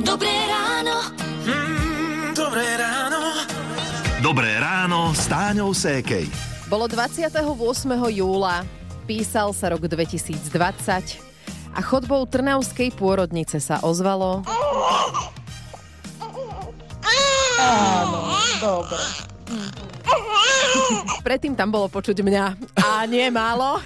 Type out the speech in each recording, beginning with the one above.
Dobré ráno. Mm, dobré ráno. Dobré ráno s Táňou Sékej. Bolo 28. júla, písal sa rok 2020 a chodbou Trnavskej pôrodnice sa ozvalo... Áno, dobre. Predtým tam bolo počuť mňa a nie málo.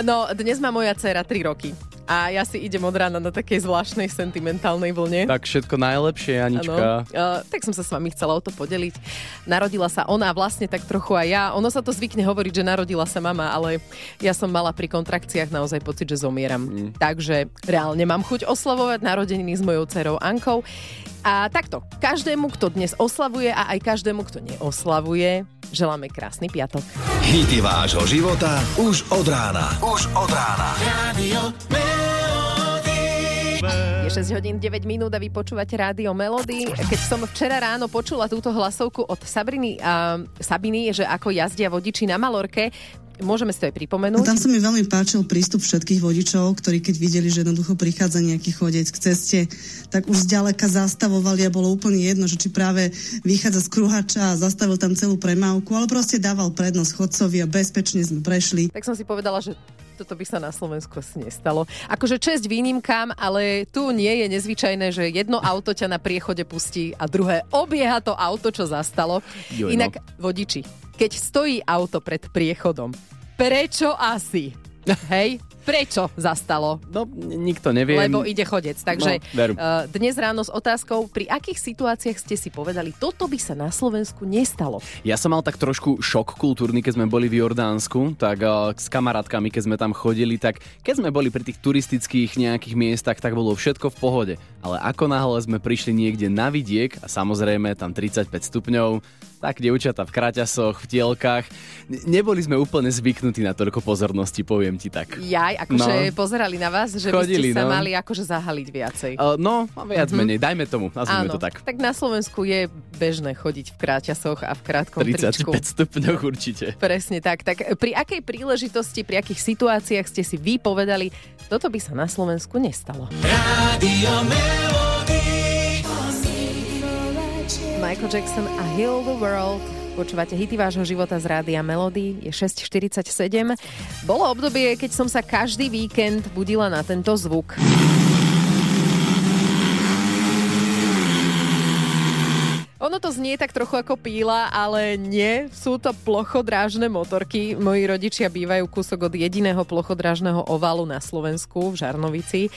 No, dnes má moja dcera 3 roky. A ja si idem od rána na takej zvláštnej sentimentálnej vlne. Tak všetko najlepšie, Anička. Uh, tak som sa s vami chcela o to podeliť. Narodila sa ona vlastne tak trochu aj ja. Ono sa to zvykne hovoriť, že narodila sa mama, ale ja som mala pri kontrakciách naozaj pocit, že zomieram. Mm. Takže reálne mám chuť oslavovať narodeniny s mojou dcerou Ankou. A takto, každému, kto dnes oslavuje a aj každému, kto neoslavuje, želáme krásny piatok. Hity vášho života už od rána. Už od rána. Radio Je 6 hodín 9 minút a vy počúvate rádio Melody. Keď som včera ráno počula túto hlasovku od Sabriny, uh, Sabiny, že ako jazdia vodiči na Malorke, môžeme si to aj pripomenúť. A tam sa mi veľmi páčil prístup všetkých vodičov, ktorí keď videli, že jednoducho prichádza nejaký chodec k ceste, tak už zďaleka zastavovali a bolo úplne jedno, že či práve vychádza z kruhača a zastavil tam celú premávku, ale proste dával prednosť chodcovi a bezpečne sme prešli. Tak som si povedala, že toto by sa na Slovensku asi nestalo. Akože česť výnimkám, ale tu nie je nezvyčajné, že jedno auto ťa na priechode pustí a druhé obieha to auto, čo zastalo. Joj, no. Inak vodiči, keď stojí auto pred priechodom, prečo asi? Hej? Prečo zastalo? No, nikto nevie. Lebo ide chodec. Takže No, veru. uh, dnes ráno s otázkou, pri akých situáciách ste si povedali, toto by sa na Slovensku nestalo? Ja som mal tak trošku šok kultúrny, keď sme boli v Jordánsku, tak uh, s kamarátkami, keď sme tam chodili, tak keď sme boli pri tých turistických nejakých miestach, tak bolo všetko v pohode. Ale ako náhle sme prišli niekde na vidiek, a samozrejme tam 35 stupňov, tak dievčatá v kraťasoch, v tielkách, ne- neboli sme úplne zvyknutí na toľko pozornosti, poviem ti tak. Jaj, akože No. pozerali na vás, že by Chodili, ste sa no. mali akože zahaliť viacej. Uh, no, viac menej, dajme tomu, nazvime Áno, to tak. tak na Slovensku je bežné chodiť v kráťasoch a v krátkom 35 tričku. stupňov určite. Presne tak. Tak pri akej príležitosti, pri akých situáciách ste si vy povedali, toto by sa na Slovensku nestalo? Michael Jackson a Heal the World. Počúvate hity vášho života z rádia Melody. Je 6.47. Bolo obdobie, keď som sa každý víkend budila na tento zvuk. To znie tak trochu ako píla, ale nie. Sú to plochodrážne motorky. Moji rodičia bývajú kúsok od jediného plochodrážneho ovalu na Slovensku, v Žarnovici.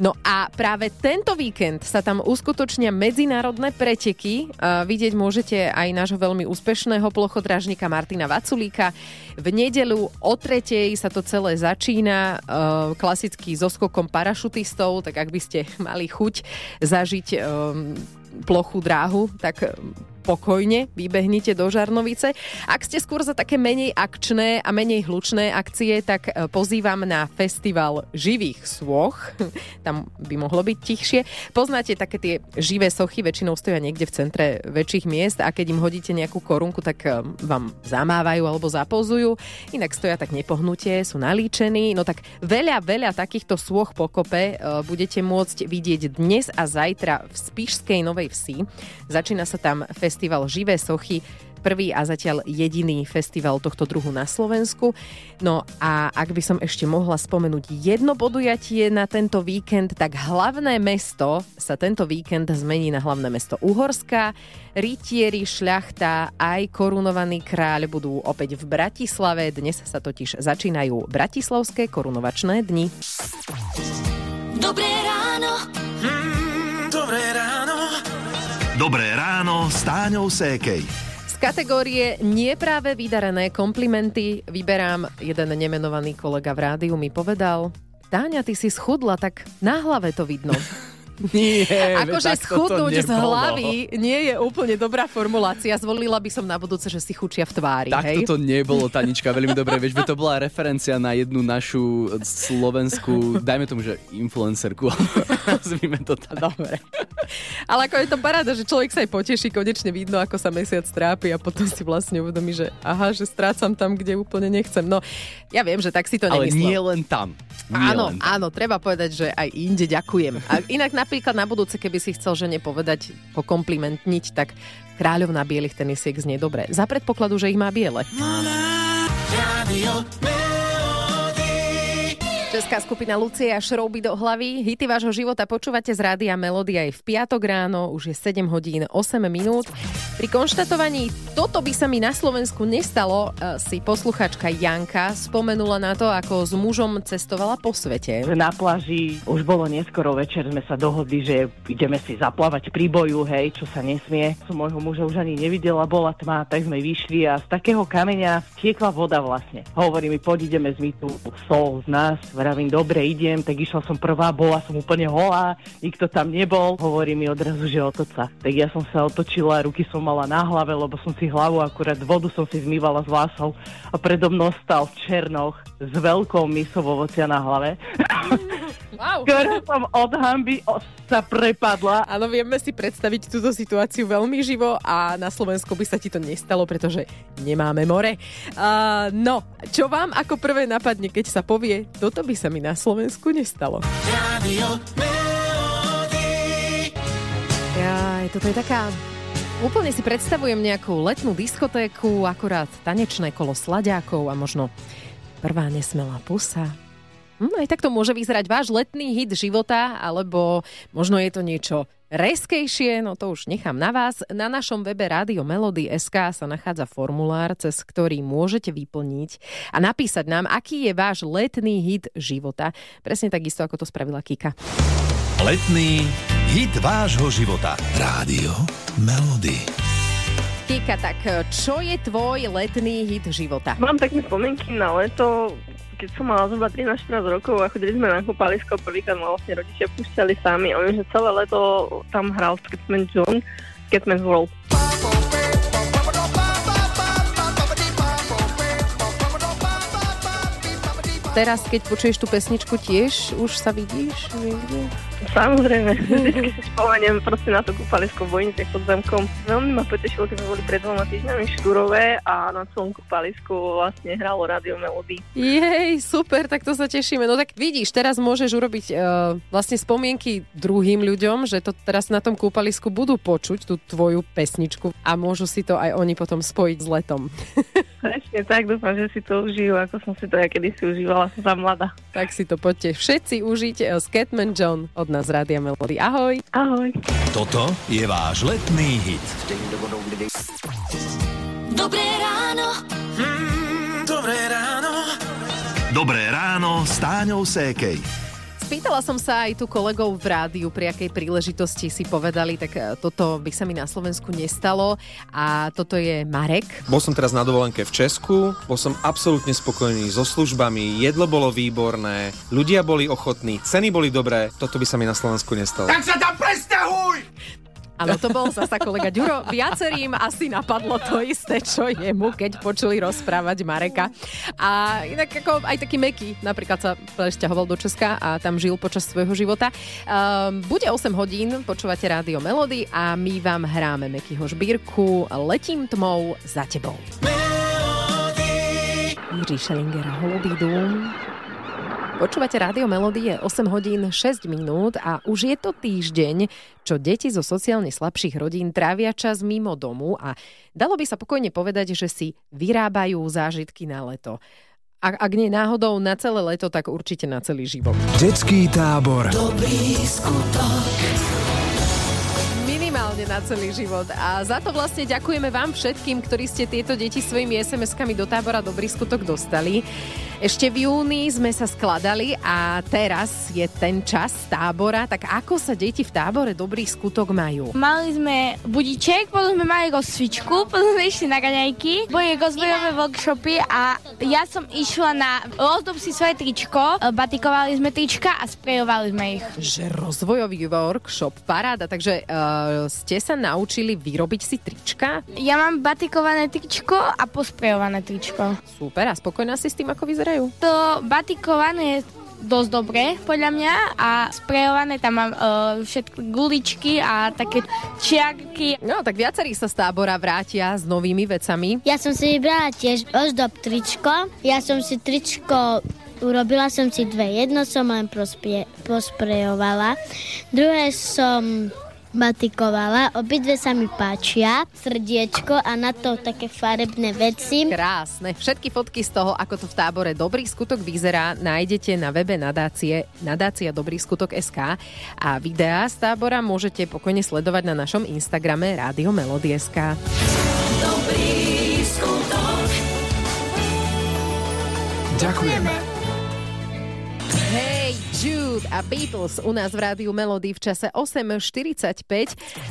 No a práve tento víkend sa tam uskutočnia medzinárodné preteky. Vidieť môžete aj nášho veľmi úspešného plochodrážnika Martina Vaculíka. V nedelu o tretej sa to celé začína, e, klasicky so skokom parašutistov, tak ak by ste mali chuť zažiť plochú dráhu, tak pokojne vybehnite do Žarnovice. Ak ste skôr za také menej akčné a menej hlučné akcie, tak e, pozývam na festival živých sôch. Tam by mohlo byť tichšie. Poznáte také tie živé sochy, väčšinou stoja niekde v centre väčších miest a keď im hodíte nejakú korunku, tak e, vám zamávajú alebo zapozujú. Inak stoja tak nepohnutie, sú nalíčení. No tak veľa, veľa takýchto sôch pokope e, budete môcť vidieť dnes a zajtra v Spišskej Novej Vsi. Začína sa tam festival Živé sochy, prvý a zatiaľ jediný festival tohto druhu na Slovensku. No a ak by som ešte mohla spomenúť jedno podujatie na tento víkend, tak hlavné mesto sa tento víkend zmení na hlavné mesto Uhorska. Rytieri, šľachta aj korunovaný kráľ budú opäť v Bratislave. Dnes sa totiž začínajú Bratislavské korunovačné dni. Dobré ráno. Mm. Dobré ráno s Táňou Sékej. Z kategórie nie práve vydarené komplimenty vyberám jeden nemenovaný kolega v rádiu mi povedal Táňa, ty si schudla, tak na hlave to vidno. Nie, Akože takto to schudnúť z hlavy nie je úplne dobrá formulácia. Zvolila by som na budúce, že si chučia v tvári. Takto hej? to nebolo, Tanička, veľmi dobre. Vieš, to bola referencia na jednu našu slovenskú, dajme tomu, že influencerku, nazvime to tak. Dobre. Ale ako je to paráda, že človek sa aj poteší, konečne vidno, ako sa mesiac trápi a potom si vlastne uvedomí, že aha, že strácam tam, kde úplne nechcem. No, ja viem, že tak si to Ale nemyslel. nie len tam. Nie Áno, len tam. áno, treba povedať, že aj inde ďakujem. A inak napríklad na budúce, keby si chcel žene povedať, pokomplimentniť, tak kráľovná bielých tenisiek znie dobre. Za predpokladu, že ich má biele. Rádio Česká skupina Lucia Šrouby do hlavy. Hity vášho života počúvate z rádia Melody aj v piatok ráno, už je 7 hodín 8 minút. Pri konštatovaní toto by sa mi na Slovensku nestalo, eh, si posluchačka Janka spomenula na to, ako s mužom cestovala po svete. Na pláži už bolo neskoro večer, sme sa dohodli, že ideme si zaplávať pri boju, hej, čo sa nesmie. Som môjho muža už ani nevidela, bola tma, tak sme vyšli a z takého kameňa tiekla voda vlastne. Hovorí mi, poď ideme zmyť tú sol z nás. Vravím, dobre, idem, tak išla som prvá, bola som úplne holá, nikto tam nebol. Hovorí mi odrazu, že otoca. Tak ja som sa otočila, ruky som mala na hlave, lebo som si hlavu akurát vodu som si zmývala z vlasov a predo mnou stal v černoch s veľkou misou ovocia na hlave. Wow. ktorá som od hamby sa prepadla. Áno, vieme si predstaviť túto situáciu veľmi živo a na Slovensku by sa ti to nestalo, pretože nemáme more. Uh, no, čo vám ako prvé napadne, keď sa povie, toto by sa mi na Slovensku nestalo? Rádio Jaj, toto je taká... Úplne si predstavujem nejakú letnú diskotéku, akurát tanečné kolo slaďákov a možno prvá nesmelá pusa. Hm, aj tak to môže vyzerať váš letný hit života, alebo možno je to niečo reskejšie, no to už nechám na vás. Na našom webe Rádio Melody SK sa nachádza formulár, cez ktorý môžete vyplniť a napísať nám, aký je váš letný hit života. Presne takisto, ako to spravila Kika. Letný hit vášho života. Rádio Melody. Kika, tak čo je tvoj letný hit života? Mám také spomienky na leto, keď som mala zhruba 13-14 rokov a chodili sme na kúpalisko, prvýkrát ma vlastne rodičia púšťali sami. Oni, že celé leto tam hral Skatman John, Skatman World. Teraz, keď počuješ tú pesničku tiež, už sa vidíš niekde? Samozrejme, vždy si spomeniem proste na to kúpalisko v Vojnice pod zamkom. Veľmi ma potešilo, keď sme boli pred dvoma týždňami v a na celom kúpalisku vlastne hralo Radio Melody. Jej, super, tak to sa tešíme. No tak vidíš, teraz môžeš urobiť uh, vlastne spomienky druhým ľuďom, že to teraz na tom kúpalisku budú počuť tú tvoju pesničku a môžu si to aj oni potom spojiť s letom. Presne tak, dúfam, že si to užijú, ako som si to ja kedysi užívala, som mladá. Tak si to poďte všetci užiť. Uh, Skatman John od nás z Rádia Melody. Ahoj. Ahoj. Toto je váš letný hit. Dobré ráno. Mm, Dobré ráno. Dobré ráno s Táňou Sékej. Spýtala som sa aj tu kolegov v rádiu, pri akej príležitosti si povedali, tak uh, toto by sa mi na Slovensku nestalo. A toto je Marek. Bol som teraz na dovolenke v Česku, bol som absolútne spokojný so službami, jedlo bolo výborné, ľudia boli ochotní, ceny boli dobré, toto by sa mi na Slovensku nestalo. Áno, to bol zasa kolega Ďuro. Viacerým asi napadlo to isté, čo jemu, keď počuli rozprávať Mareka. A inak ako aj taký Meky, napríklad sa presťahoval do Česka a tam žil počas svojho života. Um, bude 8 hodín, počúvate rádio Melody a my vám hráme Mekyho šbírku Letím tmou za tebou. Jiří Šelinger, Holubý dům. Počúvate Rádio Melody, je 8 hodín 6 minút a už je to týždeň, čo deti zo sociálne slabších rodín trávia čas mimo domu a dalo by sa pokojne povedať, že si vyrábajú zážitky na leto. A ak nie náhodou na celé leto, tak určite na celý život. Detský tábor. Minimálne na celý život. A za to vlastne ďakujeme vám všetkým, ktorí ste tieto deti svojimi SMS-kami do tábora Dobrý skutok dostali. Ešte v júni sme sa skladali a teraz je ten čas tábora. Tak ako sa deti v tábore Dobrý skutok majú? Mali sme budiček, potom sme mali rozcvičku, potom sme išli na raňajky, boli rozvojové workshopy a ja som išla na rozdob si svoje tričko, batikovali sme trička a sprejovali sme ich. Že rozvojový workshop, paráda. Takže uh, ste sa naučili vyrobiť si trička? Ja mám batikované tričko a posprejované tričko. Super, a spokojná si s tým, ako vyzerajú? To batikované dosť dobré, podľa mňa. A sprejované tam mám uh, všetky guličky a také čiarky. No, tak viacerí sa z tábora vrátia s novými vecami. Ja som si vybrala tiež ozdob tričko. Ja som si tričko Urobila som si dve. Jedno som len prospie, posprejovala, druhé som batikovala. Obidve sa mi páčia, srdiečko a na to také farebné veci. Krásne. Všetky fotky z toho, ako to v tábore Dobrý skutok vyzerá, nájdete na webe nadácie nadácia Dobrý skutok SK a videá z tábora môžete pokojne sledovať na našom Instagrame Rádio Melody.sk. Dobrý skutok. Ďakujeme. Jude a Beatles u nás v rádiu Melody v čase 8.45.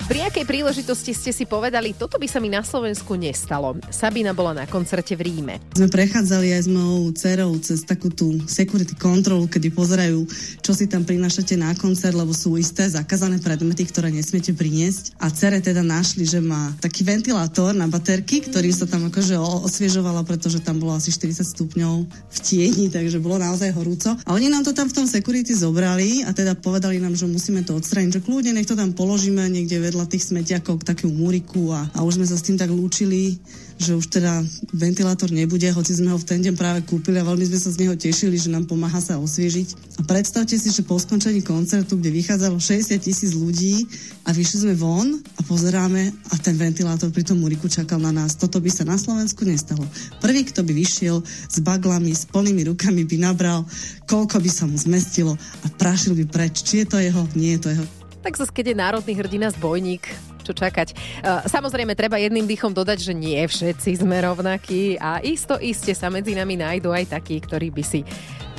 Pri akej príležitosti ste si povedali, toto by sa mi na Slovensku nestalo? Sabina bola na koncerte v Ríme. Sme prechádzali aj s mojou dcerou cez takú tú security kontrolu, kedy pozerajú, čo si tam prinášate na koncert, lebo sú isté zakázané predmety, ktoré nesmiete priniesť. A cere teda našli, že má taký ventilátor na baterky, ktorý sa tam akože osviežovala, pretože tam bolo asi 40 stupňov v tieni, takže bolo naozaj horúco. A oni nám to tam v tom security zobrali a teda povedali nám, že musíme to odstrániť, že kľudne nech to tam položíme niekde vedľa tých smetiakov k takému múriku a, a už sme sa s tým tak lúčili, že už teda ventilátor nebude, hoci sme ho v ten deň práve kúpili a veľmi sme sa z neho tešili, že nám pomáha sa osviežiť. A predstavte si, že po skončení koncertu, kde vychádzalo 60 tisíc ľudí a vyšli sme von a pozeráme a ten ventilátor pri tom múriku čakal na nás. Toto by sa na Slovensku nestalo. Prvý, kto by vyšiel s baglami, s plnými rukami by nabral, koľko by sa mu zmestilo a prašil by preč. Či je to jeho? Nie je to jeho. Tak zase, keď národný hrdina zbojník, čo čakať. Uh, samozrejme, treba jedným dýchom dodať, že nie všetci sme rovnakí a isto iste sa medzi nami nájdú aj takí, ktorí by si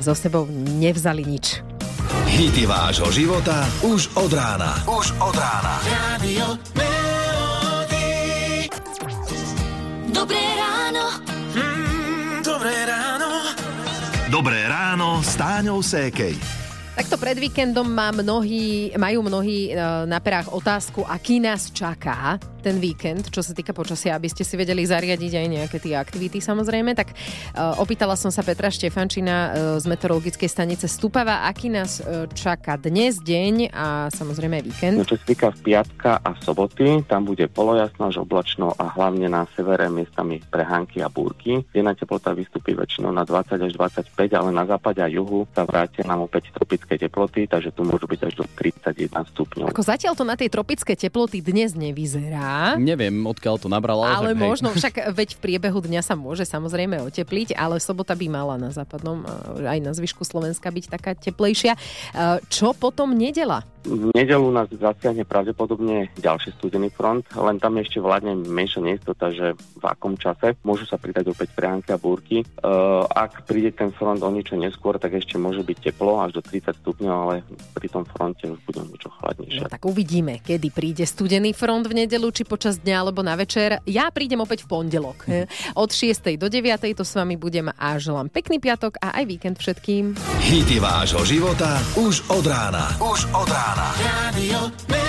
so sebou nevzali nič. Hity vášho života už od rána. Už od rána. Radio Melody. Dobré ráno. Mm, dobré ráno. Dobré ráno s Táňou Sékej. Takto pred víkendom má mnohí, majú mnohí e, na perách otázku, aký nás čaká ten víkend, čo sa týka počasia, aby ste si vedeli zariadiť aj nejaké tie aktivity samozrejme. Tak e, opýtala som sa Petra Štefančina e, z meteorologickej stanice Stupava, aký nás čaká dnes deň a samozrejme víkend. No, čo sa týka piatka a soboty, tam bude polojasno až oblačno a hlavne na severe miestami prehánky a búrky. Denná teplota vystúpi väčšinou na 20 až 25, ale na západe a juhu sa vrátia nám opäť tropické teploty, takže tu môžu byť až do 31 stupňov. Ako zatiaľ to na tej tropické teploty dnes nevyzerá. Neviem, odkiaľ to nabralo. Ale tak hej. možno, však veď v priebehu dňa sa môže samozrejme otepliť, ale sobota by mala na západnom e, aj na zvyšku Slovenska byť taká teplejšia. E, Čo potom nedela? V nedelu nás zasiahne pravdepodobne ďalší studený front, len tam ešte vládne menšia neistota, že v akom čase môžu sa pridať opäť prianky a búrky. E, ak príde ten front o niečo neskôr, tak ešte môže byť teplo až do 30 stupňov, ale pri tom fronte už bude niečo chladnejšie. No tak uvidíme, kedy príde studený front v nedelu, či počas dňa alebo na večer. Ja prídem opäť v pondelok. Mhm. Od 6. do 9. to s vami budem a želám pekný piatok a aj víkend všetkým. Hity vášho života už od rána. Už od rána. Radio Melody.